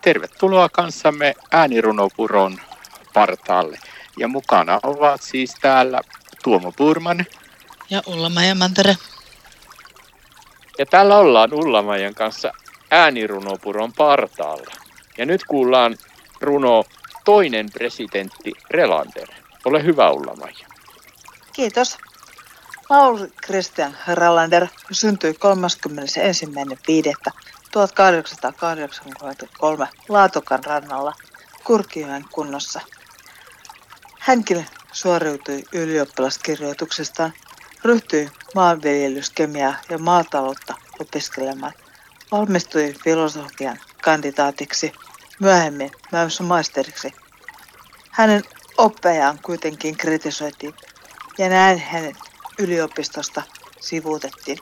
Tervetuloa kanssamme äänirunopuron partaalle. Ja mukana ovat siis täällä Tuomo Purman. Ja Ulla-Maija Mantere. Ja täällä ollaan Ulla-Maijan kanssa äänirunopuron partaalla. Ja nyt kuullaan runo Toinen presidentti Relander. Ole hyvä Ulla-Maija. Kiitos. Paul Christian Relander syntyi 31.5.1883 Laatokan rannalla Kurkijoen kunnossa. Hänkin suoriutui ylioppilaskirjoituksestaan, ryhtyi maanviljelyskemiaa ja maataloutta opiskelemaan. Valmistui filosofian kandidaatiksi, myöhemmin myös maisteriksi. Hänen oppejaan kuitenkin kritisoitiin ja näin hänet yliopistosta sivuutettiin.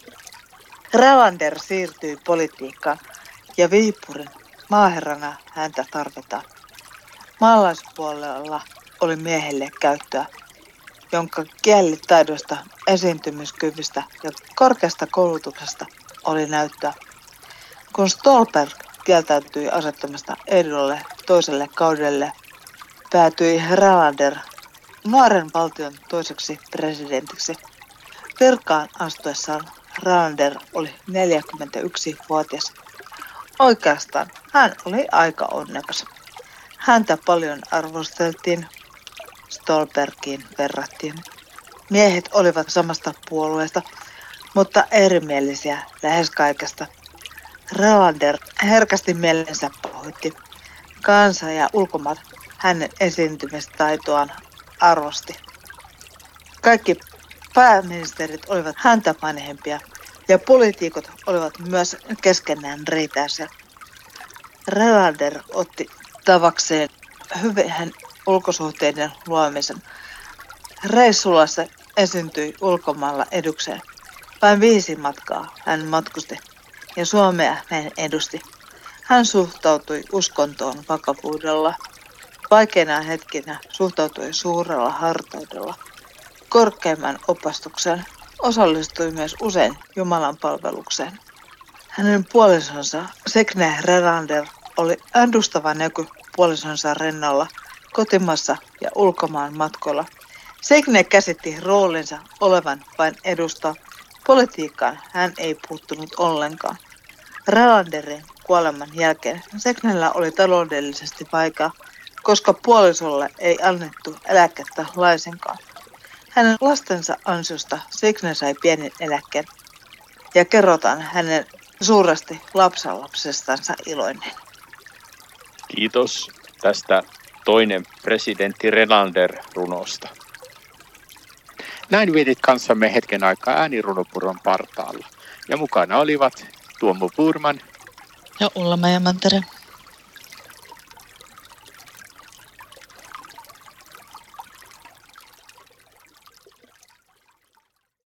Relander siirtyi politiikkaan ja Viipurin maaherrana häntä tarvitaan. Maalaispuolella oli miehelle käyttöä, jonka kielitaidosta, esiintymiskyvystä ja korkeasta koulutuksesta oli näyttöä. Kun Stolberg kieltäytyi asettamasta ehdolle toiselle kaudelle, päätyi Relander nuoren valtion toiseksi presidentiksi. Virkaan astuessaan Relander oli 41-vuotias. Oikeastaan hän oli aika onnekas. Häntä paljon arvosteltiin, Stolbergiin verrattiin. Miehet olivat samasta puolueesta, mutta erimielisiä lähes kaikesta. Relander herkästi mielensä pahoitti. Kansa ja ulkomaat hänen esiintymistaitoaan arvosti. Kaikki pääministerit olivat häntä vanhempia ja poliitikot olivat myös keskenään riitaisia. Relander otti tavakseen hyvän ulkosuhteiden luomisen. Reissulla se esiintyi ulkomailla edukseen. Vain viisi matkaa hän matkusti ja Suomea hän edusti. Hän suhtautui uskontoon vakavuudella. Vaikeina hetkinä suhtautui suurella hartaudella. Korkeimman opastukseen osallistui myös usein Jumalan palvelukseen. Hänen puolisonsa Segne Relander oli edustava näky puolisonsa rennolla kotimassa ja ulkomaan matkoilla. Segne käsitti roolinsa olevan vain edustaa. Politiikkaan hän ei puuttunut ollenkaan. Relanderin kuoleman jälkeen Segnellä oli taloudellisesti vaikea, koska puolisolle ei annettu eläkettä laisinkaan. Hänen lastensa ansiosta Segne sai pienen eläkkeen ja kerrotaan hänen suuresti lapsenlapsestansa iloinen. Kiitos tästä toinen presidentti Relander-runosta. Näin vietit kanssamme hetken aikaa äänirunopuron partaalla. Ja mukana olivat Tuomo Purman ja Ulla Mantere.